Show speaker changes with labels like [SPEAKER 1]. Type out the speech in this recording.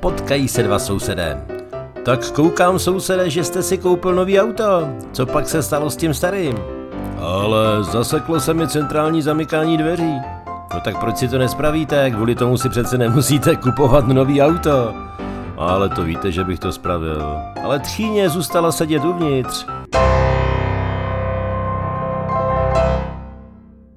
[SPEAKER 1] Potkají se dva sousedé. Tak koukám, sousedé, že jste si koupil nový auto. Co pak se stalo s tím starým? Ale zaseklo se mi centrální zamykání dveří. No tak proč si to nespravíte? Kvůli tomu si přece nemusíte kupovat nový auto. Ale to víte, že bych to spravil. Ale tchýně zůstala sedět uvnitř.